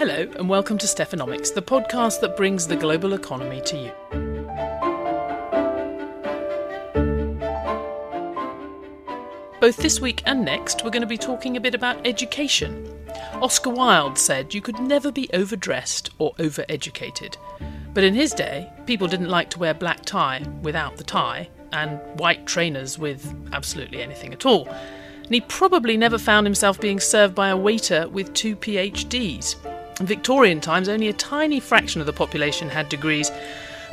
Hello, and welcome to Stephanomics, the podcast that brings the global economy to you. Both this week and next, we're going to be talking a bit about education. Oscar Wilde said you could never be overdressed or overeducated. But in his day, people didn't like to wear black tie without the tie, and white trainers with absolutely anything at all. And he probably never found himself being served by a waiter with two PhDs. In Victorian times, only a tiny fraction of the population had degrees,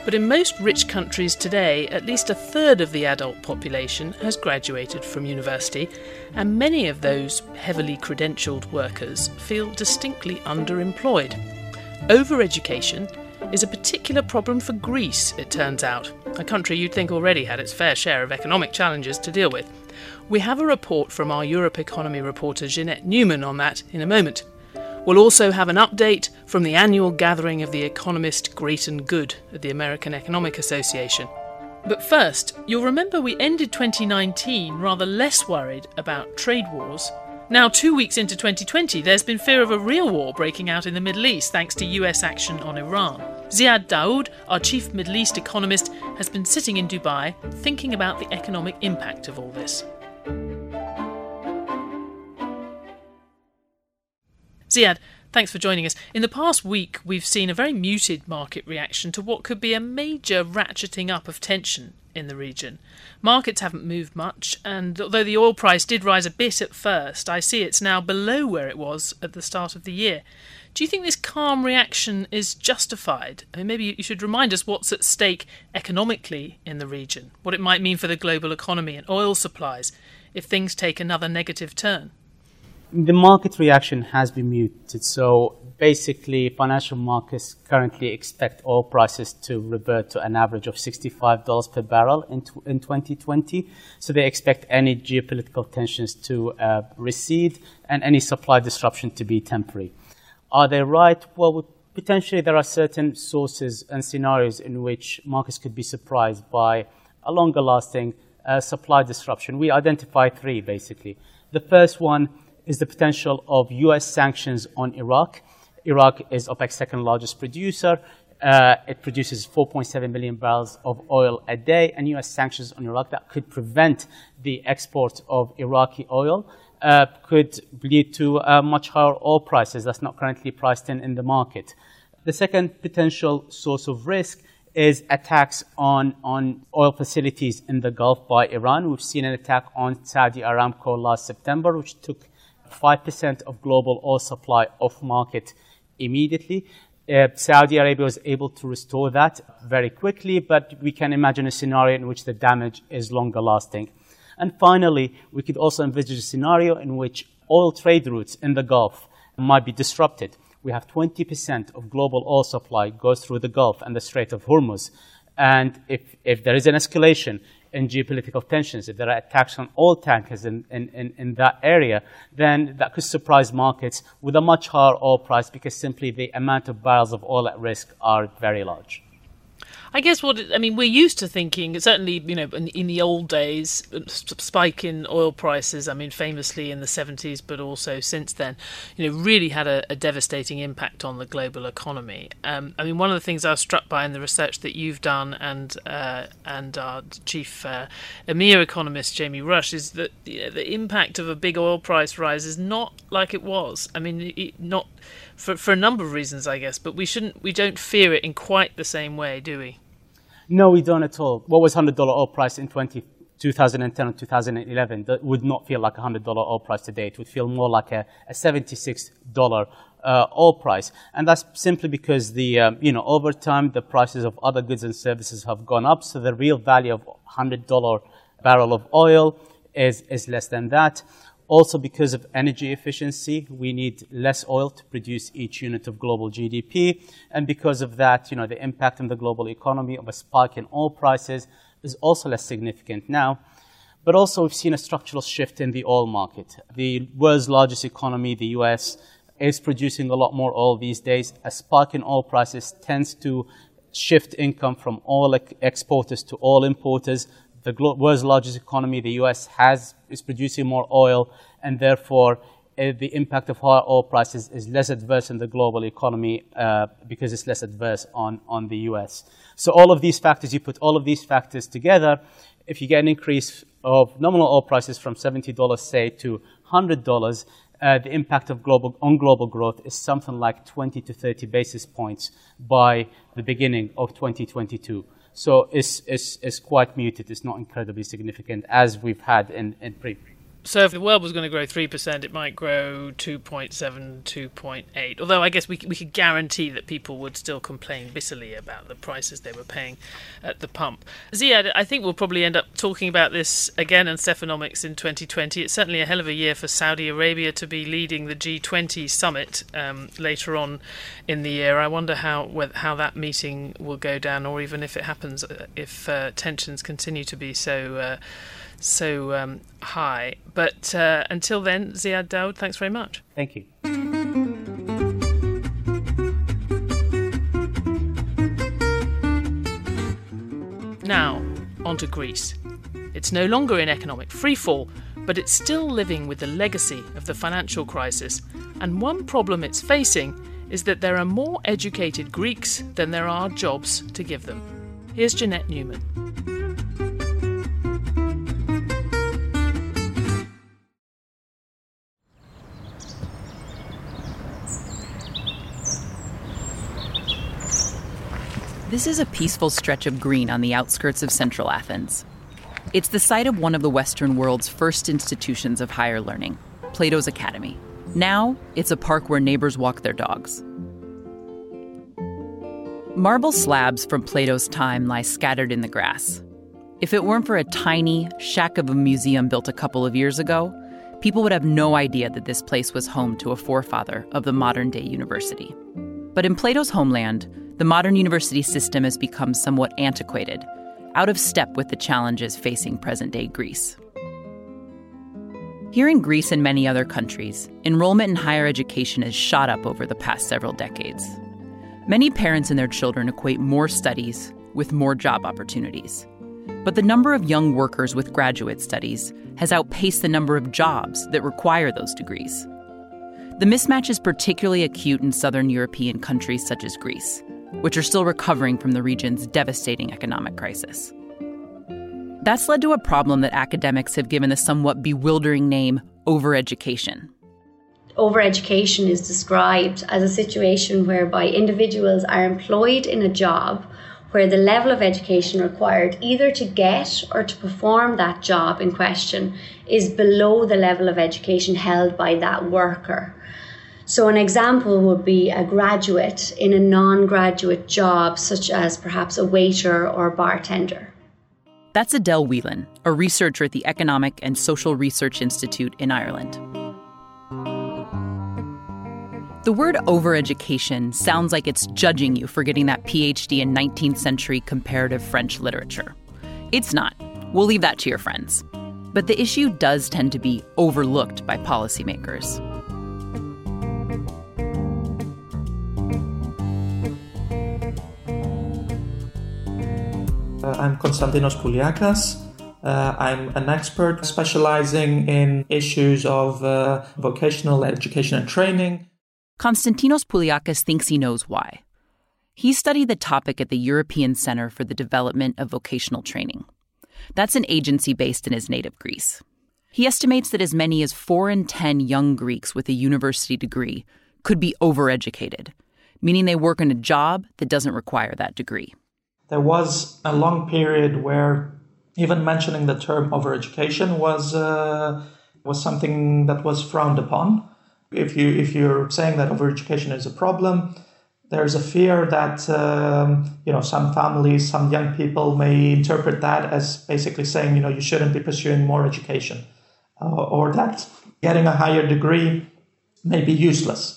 but in most rich countries today, at least a third of the adult population has graduated from university, and many of those heavily credentialed workers feel distinctly underemployed. Overeducation is a particular problem for Greece, it turns out, a country you'd think already had its fair share of economic challenges to deal with. We have a report from our Europe economy reporter Jeannette Neumann on that in a moment. We'll also have an update from the annual gathering of the economist Great and Good at the American Economic Association. But first, you'll remember we ended 2019 rather less worried about trade wars. Now, two weeks into 2020, there's been fear of a real war breaking out in the Middle East thanks to US action on Iran. Ziad Daoud, our chief Middle East economist, has been sitting in Dubai thinking about the economic impact of all this. Ziad, thanks for joining us. In the past week, we've seen a very muted market reaction to what could be a major ratcheting up of tension in the region. Markets haven't moved much, and although the oil price did rise a bit at first, I see it's now below where it was at the start of the year. Do you think this calm reaction is justified? I mean, maybe you should remind us what's at stake economically in the region, what it might mean for the global economy and oil supplies if things take another negative turn the market reaction has been muted. So basically, financial markets currently expect oil prices to revert to an average of $65 per barrel in, t- in 2020. So they expect any geopolitical tensions to uh, recede and any supply disruption to be temporary. Are they right? Well, potentially there are certain sources and scenarios in which markets could be surprised by a longer lasting uh, supply disruption. We identify three basically. The first one is the potential of U.S. sanctions on Iraq. Iraq is OPEC's second largest producer. Uh, it produces 4.7 million barrels of oil a day, and U.S. sanctions on Iraq that could prevent the export of Iraqi oil uh, could lead to uh, much higher oil prices that's not currently priced in in the market. The second potential source of risk is attacks on, on oil facilities in the Gulf by Iran. We've seen an attack on Saudi Aramco last September, which took 5% of global oil supply off market immediately. Uh, Saudi Arabia was able to restore that very quickly, but we can imagine a scenario in which the damage is longer lasting. And finally, we could also envisage a scenario in which oil trade routes in the Gulf might be disrupted. We have 20% of global oil supply goes through the Gulf and the Strait of Hormuz. And if, if there is an escalation in geopolitical tensions, if there are attacks on oil tankers in, in, in, in, that area, then that could surprise markets with a much higher oil price because simply the amount of barrels of oil at risk are very large. I guess what I mean, we're used to thinking, certainly, you know, in, in, the old days, spike in oil prices, I mean, famously in the 70s, but also since then, you know, really had a, a devastating impact on the global economy. Um, I mean, one of the things I was struck by in the research that you've done and uh, and our chief uh, EMEA economist, Jamie Rush, is that know, the impact of a big oil price rise is not like it was. I mean, it, not for for a number of reasons, I guess. But we shouldn't, we don't fear it in quite the same way, do we? No, we don't at all. What was hundred dollar oil price in 20, 2010 or 2011? That would not feel like a hundred dollar oil price today. It would feel more like a, a seventy six dollar uh, oil price, and that's simply because the um, you know over time the prices of other goods and services have gone up, so the real value of hundred dollar barrel of oil is is less than that. Also, because of energy efficiency, we need less oil to produce each unit of global GDP. And because of that, you know, the impact on the global economy of a spike in oil prices is also less significant now. But also, we've seen a structural shift in the oil market. The world's largest economy, the US, is producing a lot more oil these days. A spike in oil prices tends to shift income from oil exporters to oil importers, the world's largest economy, the US, has, is producing more oil, and therefore uh, the impact of higher oil prices is less adverse in the global economy uh, because it's less adverse on, on the US. So all of these factors, you put all of these factors together, if you get an increase of nominal oil prices from $70, say, to $100, uh, the impact of global, on global growth is something like 20 to 30 basis points by the beginning of 2022. So it's, it's, it's quite muted. It's not incredibly significant as we've had in, in previous so if the world was going to grow 3%, it might grow 2.7, 2.8. Although I guess we, we could guarantee that people would still complain bitterly about the prices they were paying at the pump. Ziad, I think we'll probably end up talking about this again in Stephanomics in 2020. It's certainly a hell of a year for Saudi Arabia to be leading the G20 summit um, later on in the year. I wonder how how that meeting will go down, or even if it happens, uh, if uh, tensions continue to be so. Uh, so um, high. But uh, until then, Ziad Daoud, thanks very much. Thank you. Now, on to Greece. It's no longer in economic freefall, but it's still living with the legacy of the financial crisis. And one problem it's facing is that there are more educated Greeks than there are jobs to give them. Here's Jeannette Neumann. This is a peaceful stretch of green on the outskirts of central Athens. It's the site of one of the Western world's first institutions of higher learning, Plato's Academy. Now, it's a park where neighbors walk their dogs. Marble slabs from Plato's time lie scattered in the grass. If it weren't for a tiny shack of a museum built a couple of years ago, people would have no idea that this place was home to a forefather of the modern day university. But in Plato's homeland, the modern university system has become somewhat antiquated, out of step with the challenges facing present day Greece. Here in Greece and many other countries, enrollment in higher education has shot up over the past several decades. Many parents and their children equate more studies with more job opportunities. But the number of young workers with graduate studies has outpaced the number of jobs that require those degrees. The mismatch is particularly acute in southern European countries such as Greece, which are still recovering from the region's devastating economic crisis. That's led to a problem that academics have given the somewhat bewildering name overeducation. Overeducation is described as a situation whereby individuals are employed in a job where the level of education required either to get or to perform that job in question is below the level of education held by that worker. So, an example would be a graduate in a non graduate job, such as perhaps a waiter or bartender. That's Adele Whelan, a researcher at the Economic and Social Research Institute in Ireland. The word overeducation sounds like it's judging you for getting that PhD in 19th century comparative French literature. It's not. We'll leave that to your friends. But the issue does tend to be overlooked by policymakers. Uh, I'm Konstantinos Pouliakas. Uh, I'm an expert specializing in issues of uh, vocational education and training. Konstantinos Pouliakas thinks he knows why. He studied the topic at the European Center for the Development of Vocational Training. That's an agency based in his native Greece. He estimates that as many as 4 in 10 young Greeks with a university degree could be overeducated, meaning they work in a job that doesn't require that degree there was a long period where even mentioning the term overeducation was uh, was something that was frowned upon. If you if you're saying that overeducation is a problem, there's a fear that um, you know some families, some young people may interpret that as basically saying you know you shouldn't be pursuing more education, uh, or that getting a higher degree may be useless.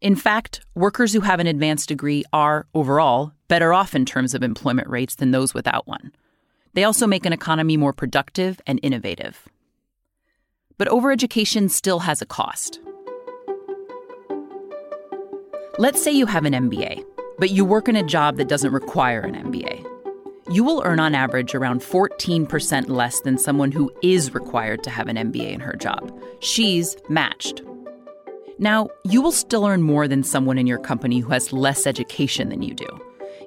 In fact, workers who have an advanced degree are, overall, better off in terms of employment rates than those without one. They also make an economy more productive and innovative. But overeducation still has a cost. Let's say you have an MBA, but you work in a job that doesn't require an MBA. you will earn on average around 14% less than someone who is required to have an MBA in her job. She's matched. Now, you will still earn more than someone in your company who has less education than you do.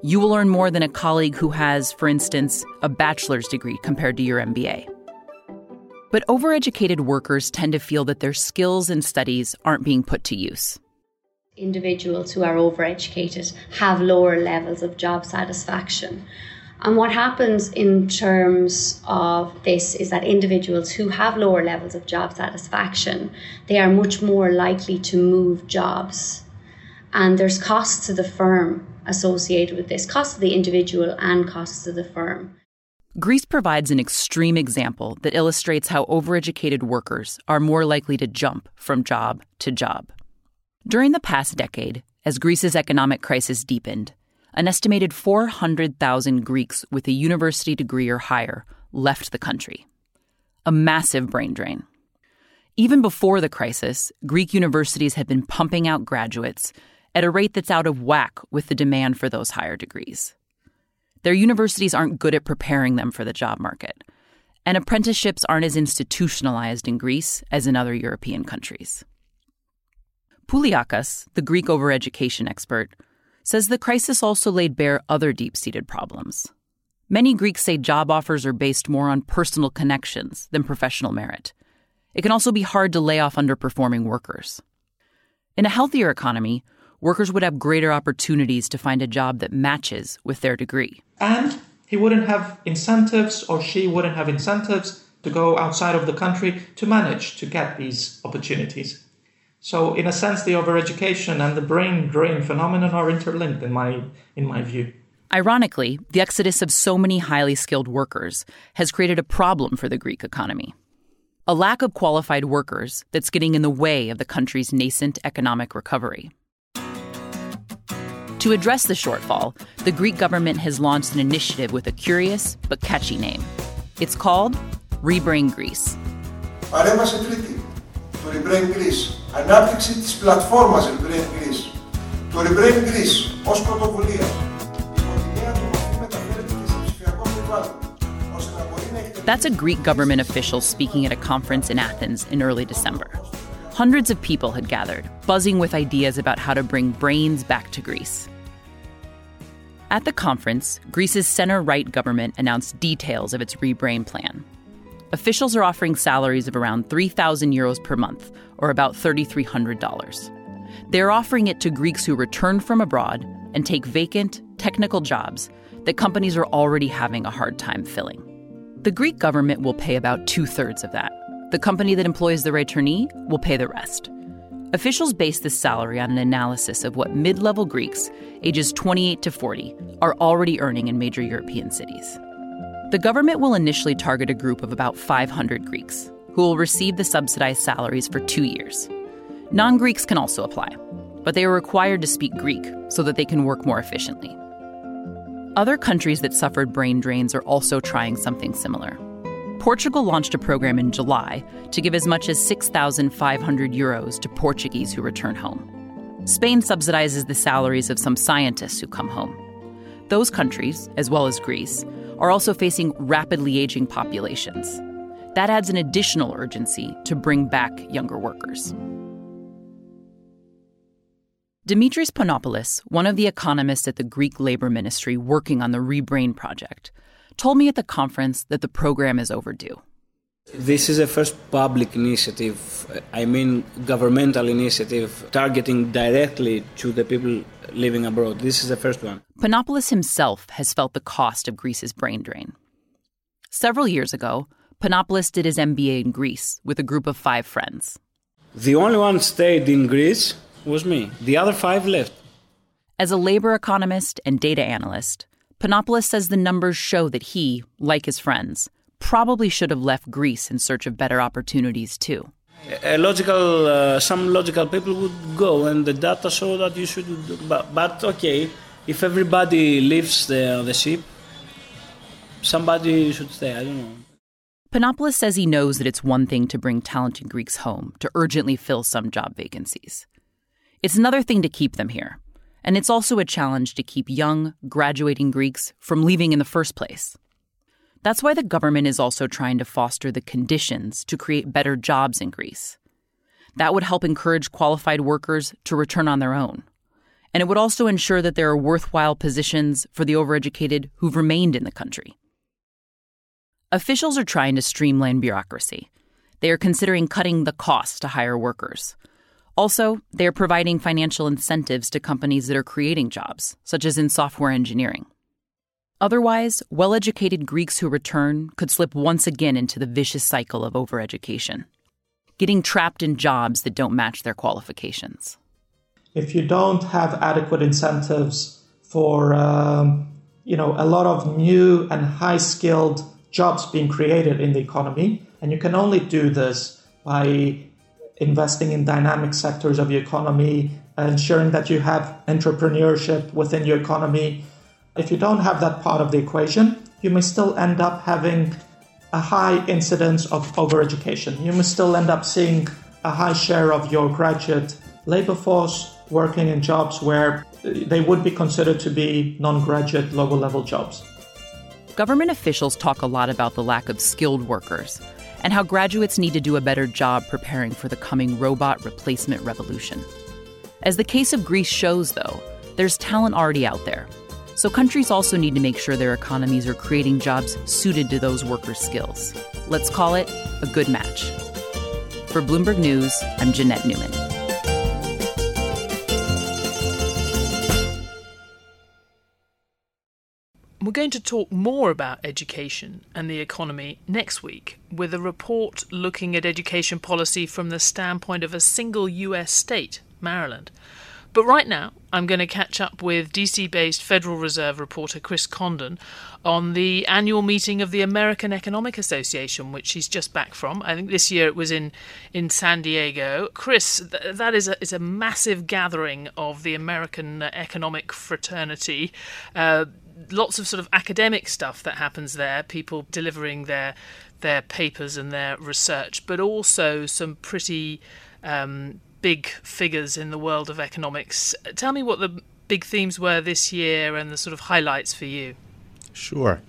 You will earn more than a colleague who has, for instance, a bachelor's degree compared to your MBA. But overeducated workers tend to feel that their skills and studies aren't being put to use. Individuals who are overeducated have lower levels of job satisfaction. And what happens in terms of this is that individuals who have lower levels of job satisfaction, they are much more likely to move jobs. And there's costs to the firm associated with this, costs to the individual and costs to the firm. Greece provides an extreme example that illustrates how overeducated workers are more likely to jump from job to job. During the past decade, as Greece's economic crisis deepened, an estimated 400,000 Greeks with a university degree or higher left the country. A massive brain drain. Even before the crisis, Greek universities had been pumping out graduates at a rate that's out of whack with the demand for those higher degrees. Their universities aren't good at preparing them for the job market, and apprenticeships aren't as institutionalized in Greece as in other European countries. Pouliakas, the Greek overeducation expert, says the crisis also laid bare other deep seated problems. Many Greeks say job offers are based more on personal connections than professional merit. It can also be hard to lay off underperforming workers. In a healthier economy, workers would have greater opportunities to find a job that matches with their degree. And he wouldn't have incentives, or she wouldn't have incentives to go outside of the country to manage to get these opportunities. So, in a sense, the overeducation and the brain drain phenomenon are interlinked in my, in my view. Ironically, the exodus of so many highly skilled workers has created a problem for the Greek economy. A lack of qualified workers that's getting in the way of the country's nascent economic recovery. To address the shortfall, the Greek government has launched an initiative with a curious but catchy name. It's called Rebrain Greece. Παρέμβαση τρίτη. Το Rebrain Greece. Ανάπτυξη της πλατφόρμας Rebrain Greece. Το Rebrain Greece ως πρωτοβουλία. That's a Greek government official speaking at a conference in Athens in early December. Hundreds of people had gathered, buzzing with ideas about how to bring brains back to Greece. At the conference, Greece's center right government announced details of its rebrain plan. Officials are offering salaries of around 3,000 euros per month, or about $3,300. They're offering it to Greeks who return from abroad and take vacant, technical jobs that companies are already having a hard time filling. The Greek government will pay about two thirds of that, the company that employs the returnee will pay the rest. Officials base this salary on an analysis of what mid level Greeks, ages 28 to 40, are already earning in major European cities. The government will initially target a group of about 500 Greeks, who will receive the subsidized salaries for two years. Non Greeks can also apply, but they are required to speak Greek so that they can work more efficiently. Other countries that suffered brain drains are also trying something similar. Portugal launched a program in July to give as much as 6,500 euros to Portuguese who return home. Spain subsidizes the salaries of some scientists who come home. Those countries, as well as Greece, are also facing rapidly aging populations. That adds an additional urgency to bring back younger workers. Dimitris Panopoulos, one of the economists at the Greek Labor Ministry working on the Rebrain project, told me at the conference that the program is overdue. This is the first public initiative, I mean governmental initiative, targeting directly to the people living abroad. This is the first one. Panopoulos himself has felt the cost of Greece's brain drain. Several years ago, Panopoulos did his MBA in Greece with a group of five friends. The only one stayed in Greece was me. The other five left. As a labor economist and data analyst, Panopoulos says the numbers show that he, like his friends, probably should have left Greece in search of better opportunities too. A logical, uh, some logical people would go, and the data show that you should. But, but okay, if everybody leaves the, the ship, somebody should stay. I don't know. Panopoulos says he knows that it's one thing to bring talented Greeks home to urgently fill some job vacancies. It's another thing to keep them here And it's also a challenge to keep young, graduating Greeks from leaving in the first place. That's why the government is also trying to foster the conditions to create better jobs in Greece. That would help encourage qualified workers to return on their own. And it would also ensure that there are worthwhile positions for the overeducated who've remained in the country. Officials are trying to streamline bureaucracy. They are considering cutting the cost to hire workers. Also, they are providing financial incentives to companies that are creating jobs, such as in software engineering. Otherwise, well educated Greeks who return could slip once again into the vicious cycle of overeducation, getting trapped in jobs that don't match their qualifications. If you don't have adequate incentives for um, you know a lot of new and high skilled jobs being created in the economy. And you can only do this by investing in dynamic sectors of your economy, ensuring that you have entrepreneurship within your economy. If you don't have that part of the equation, you may still end up having a high incidence of overeducation. You may still end up seeing a high share of your graduate labor force working in jobs where they would be considered to be non graduate lower level jobs. Government officials talk a lot about the lack of skilled workers and how graduates need to do a better job preparing for the coming robot replacement revolution. As the case of Greece shows, though, there's talent already out there. So countries also need to make sure their economies are creating jobs suited to those workers' skills. Let's call it a good match. For Bloomberg News, I'm Jeannette Neumann. We're going to talk more about education and the economy next week with a report looking at education policy from the standpoint of a single US state, Maryland. But right now, I'm going to catch up with DC based Federal Reserve reporter Chris Condon on the annual meeting of the American Economic Association, which he's just back from. I think this year it was in, in San Diego. Chris, th- that is a, is a massive gathering of the American economic fraternity. Uh, lots of sort of academic stuff that happens there, people delivering their their papers and their research, but also some pretty um, big figures in the world of economics. Tell me what the big themes were this year and the sort of highlights for you. Sure.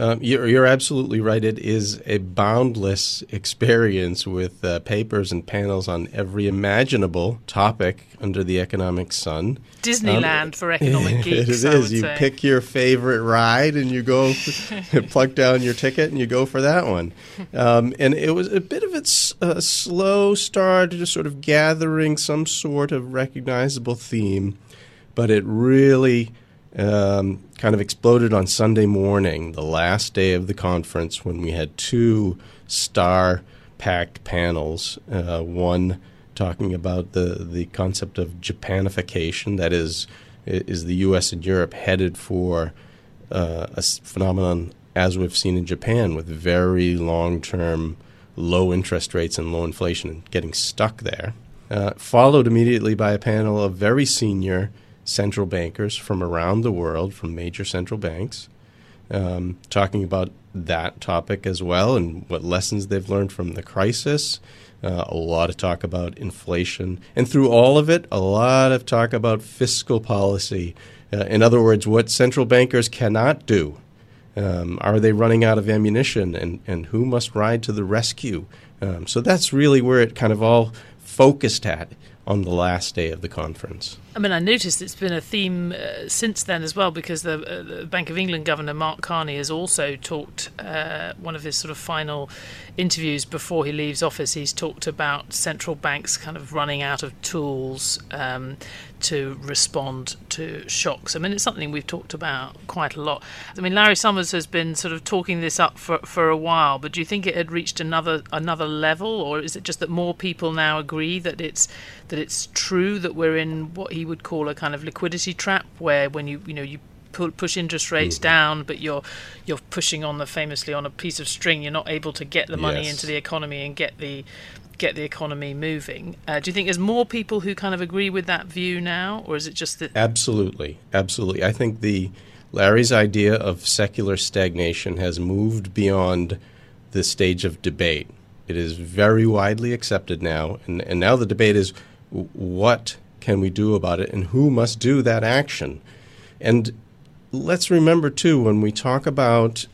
Um, you're, you're, absolutely right. It is a boundless experience with uh, papers and panels on every imaginable topic under the economic sun. Disneyland um, for economic geeks. It is. You say. pick your favorite ride and you go plug down your ticket and you go for that one. Um, and it was a bit of a slow start, just sort of gathering some sort of recognizable theme, but it really um, kind of exploded on Sunday morning, the last day of the conference, when we had two star packed panels. Uh, one talking about the, the concept of Japanification, that is, is the U.S. and Europe headed for uh, a phenomenon as we've seen in Japan with very long term low interest rates and low inflation and getting stuck there. Uh, followed immediately by a panel of very senior central bankers from around the world, from major central banks, um, talking about that topic as well and what lessons they've learned from the crisis. Uh, a lot of talk about inflation, and through all of it, a lot of talk about fiscal policy. Uh, in other words, what central bankers cannot do. Um, are they running out of ammunition, and, and who must ride to the rescue? Um, so that's really where it kind of all focused at on the last day of the conference. I mean, I noticed it's been a theme uh, since then as well because the, uh, the, Bank of England Governor Mark Carney has also talked, uh, one of his sort of final interviews before he leaves office, he's talked about central banks kind of running out of tools um, to respond to shocks. I mean, it's something we've talked about quite a lot. I mean, Larry Summers has been sort of talking this up for, for a while, but do you think it had reached another another level, or is it just that more people now agree that it's that it's true that we're in what he he would call a kind of liquidity trap, where when you you know you push interest rates mm. down, but you're you're pushing on the famously on a piece of string. You're not able to get the money yes. into the economy and get the get the economy moving. Uh, do you think there's more people who kind of agree with that view now, or is it just that? Absolutely, absolutely. I think the Larry's idea of secular stagnation has moved beyond the stage of debate. It is very widely accepted now, and, and now the debate is what can we do about it and who must do that action? And let's remember, too, when we talk about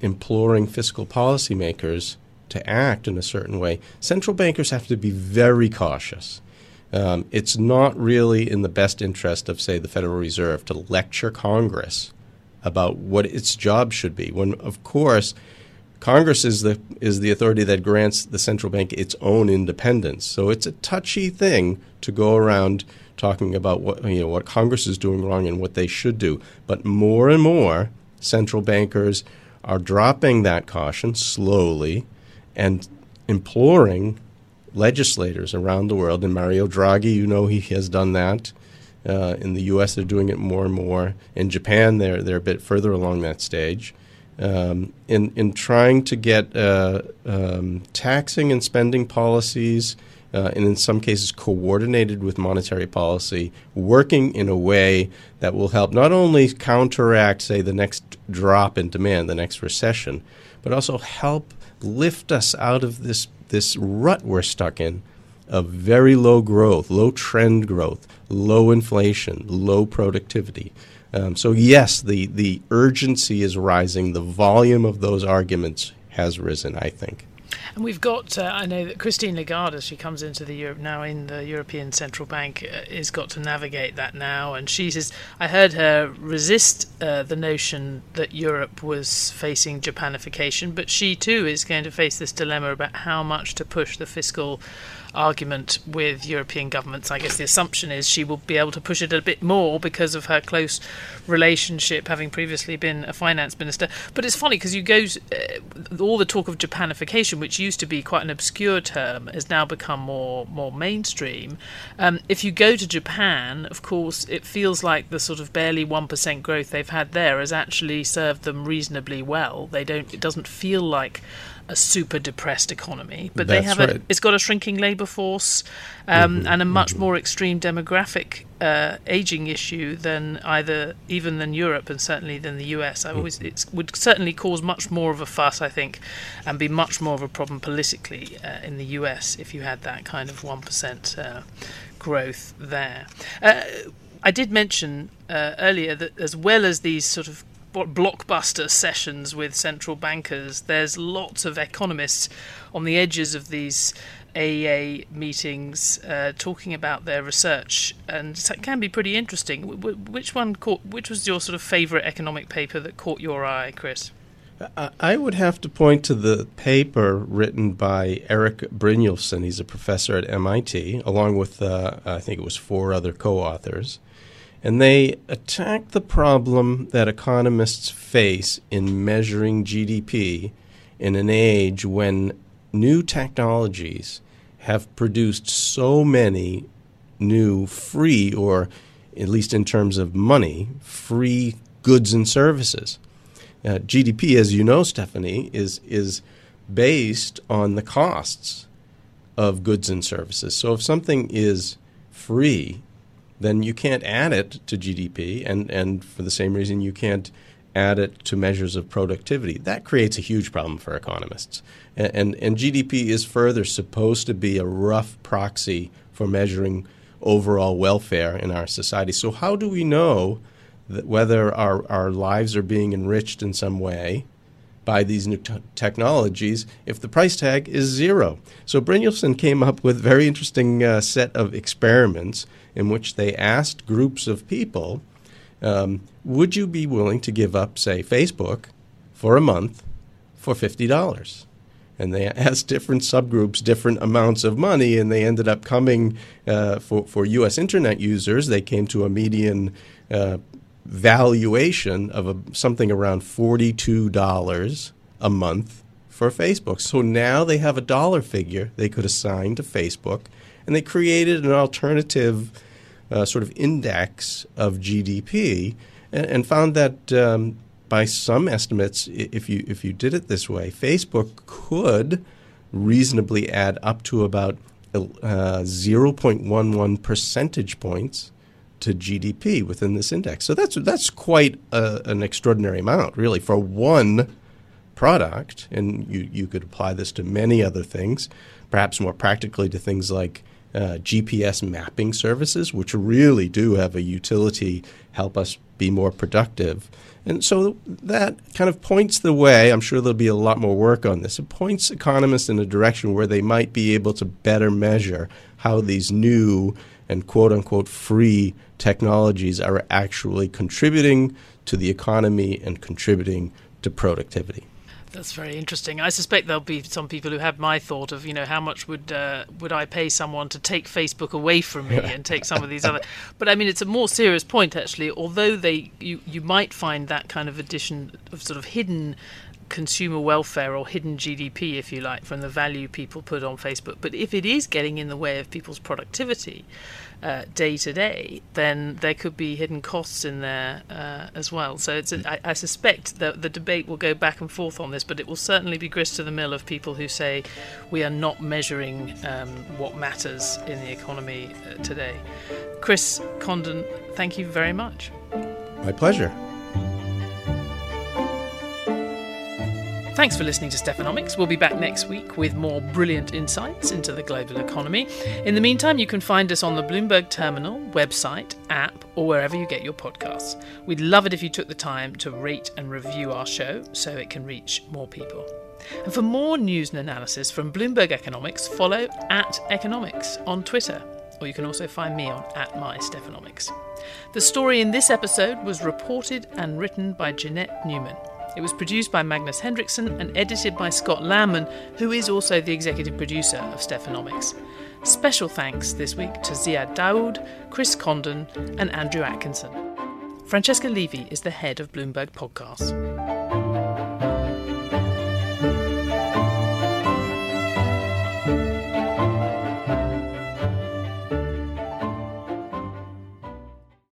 imploring fiscal policymakers to act in a certain way, central bankers have to be very cautious. Um, it's not really in the best interest of, say, the Federal Reserve to lecture Congress about what its job should be. When, of course, Congress is the is the authority that grants the central bank its own independence. So it's a touchy thing to go around talking about what you know what Congress is doing wrong and what they should do. But more and more central bankers are dropping that caution slowly and imploring legislators around the world. And Mario Draghi, you know, he has done that. Uh, in the U.S., they're doing it more and more. In Japan, they're they're a bit further along that stage. Um, in in trying to get uh, um, taxing and spending policies, uh, and in some cases coordinated with monetary policy, working in a way that will help not only counteract, say, the next drop in demand, the next recession, but also help lift us out of this this rut we're stuck in of very low growth, low trend growth, low inflation, low productivity. Um, so yes, the the urgency is rising. The volume of those arguments has risen. I think. And we've got, uh, I know that Christine Lagarde, as she comes into the Europe now in the European Central Bank, uh, has got to navigate that now. And she says, I heard her resist uh, the notion that Europe was facing Japanification, but she too is going to face this dilemma about how much to push the fiscal argument with European governments. I guess the assumption is she will be able to push it a bit more because of her close relationship, having previously been a finance minister. But it's funny because you go uh, all the talk of Japanification, which used to be quite an obscure term, has now become more more mainstream. Um, if you go to Japan, of course, it feels like the sort of barely one percent growth they've had there has actually served them reasonably well. They don't. It doesn't feel like a super depressed economy, but That's they have right. a, it's got a shrinking labour force um, Mm-hmm. and a much more extreme demographic uh, aging issue than either even than Europe and certainly than the US. I always it would certainly cause much more of a fuss, I think, and be much more of a problem politically uh, in the US if you had that kind of one percent uh, growth there. Uh, I did mention uh, earlier that as well as these sort of blockbuster sessions with central bankers, there's lots of economists on the edges of these AEA meetings uh, talking about their research, and it can be pretty interesting. Which one caught? Which was your sort of favourite economic paper that caught your eye, Chris? I- would have to point to the paper written by Eric Brynjolfsson. He's a professor at MIT, along with, uh, I think it was four other co authors. And they attack the problem that economists face in measuring GDP in an age when new technologies have produced so many new free, or at least in terms of money, free goods and services. Uh, GDP, as you know, Stephanie, is is based on the costs of goods and services. So if something is free, then you can't add it to GDP, and, and for the same reason, you can't add it to measures of productivity. That creates a huge problem for economists. And, and, and GDP is further supposed to be a rough proxy for measuring overall welfare in our society. So, how do we know whether our, our lives are being enriched in some way by these new t- technologies if the price tag is zero. So Brynjolfsson came up with a very interesting uh, set of experiments in which they asked groups of people, um, would you be willing to give up, say, Facebook for a month for $50? And they asked different subgroups different amounts of money, and they ended up coming uh, for, for U.S. internet users, they came to a median uh, valuation of a, something around $42 a month for Facebook. So now they have a dollar figure they could assign to Facebook, and they created an alternative uh, sort of index of GDP and, and found that um, by some estimates, if you, if you did it this way, Facebook could reasonably add up to about uh, 0.11 percentage points to GDP within this index. So that's that's quite a, an extraordinary amount, really, for one product. And you you could apply this to many other things, perhaps more practically to things like uh, GPS mapping services, which really do have a utility, help us be more productive. And so that kind of points the way. I'm sure there'll be a lot more work on this. It points economists in a direction where they might be able to better measure how these new and quote unquote free technologies are actually contributing to the economy and contributing to productivity. That's very interesting. I suspect there'll be some people who have my thought of, you know, how much would uh, would I pay someone to take Facebook away from me and take some of these other. But I mean, it's a more serious point actually. Although they, you you might find that kind of addition of sort of hidden consumer welfare or hidden GDP, if you like, from the value people put on Facebook. But if it is getting in the way of people's productivity uh, day to day, then there could be hidden costs in there uh, as well. So a, I, I suspect that the debate will go back and forth on this, but it will certainly be grist to the mill of people who say we are not measuring um, what matters in the economy uh, today. Chris Condon, thank you very much. My pleasure. Thanks for listening to Stephanomics. We'll be back next week with more brilliant insights into the global economy. In the meantime, you can find us on the Bloomberg Terminal, website, app, or wherever you get your podcasts. We'd love it if you took the time to rate and review our show so it can reach more people. And for more news and analysis from Bloomberg Economics, follow at Economics on Twitter, or you can also find me on at MyStephanomics. The story in this episode was reported and written by Jeannette Neumann. It was produced by Magnus Henriksson and edited by Scott Lanman, who is also the executive producer of Stephanomics. Special thanks this week to Ziad Daoud, Chris Condon, and Andrew Atkinson. Francesca Levy is the head of Bloomberg Podcasts.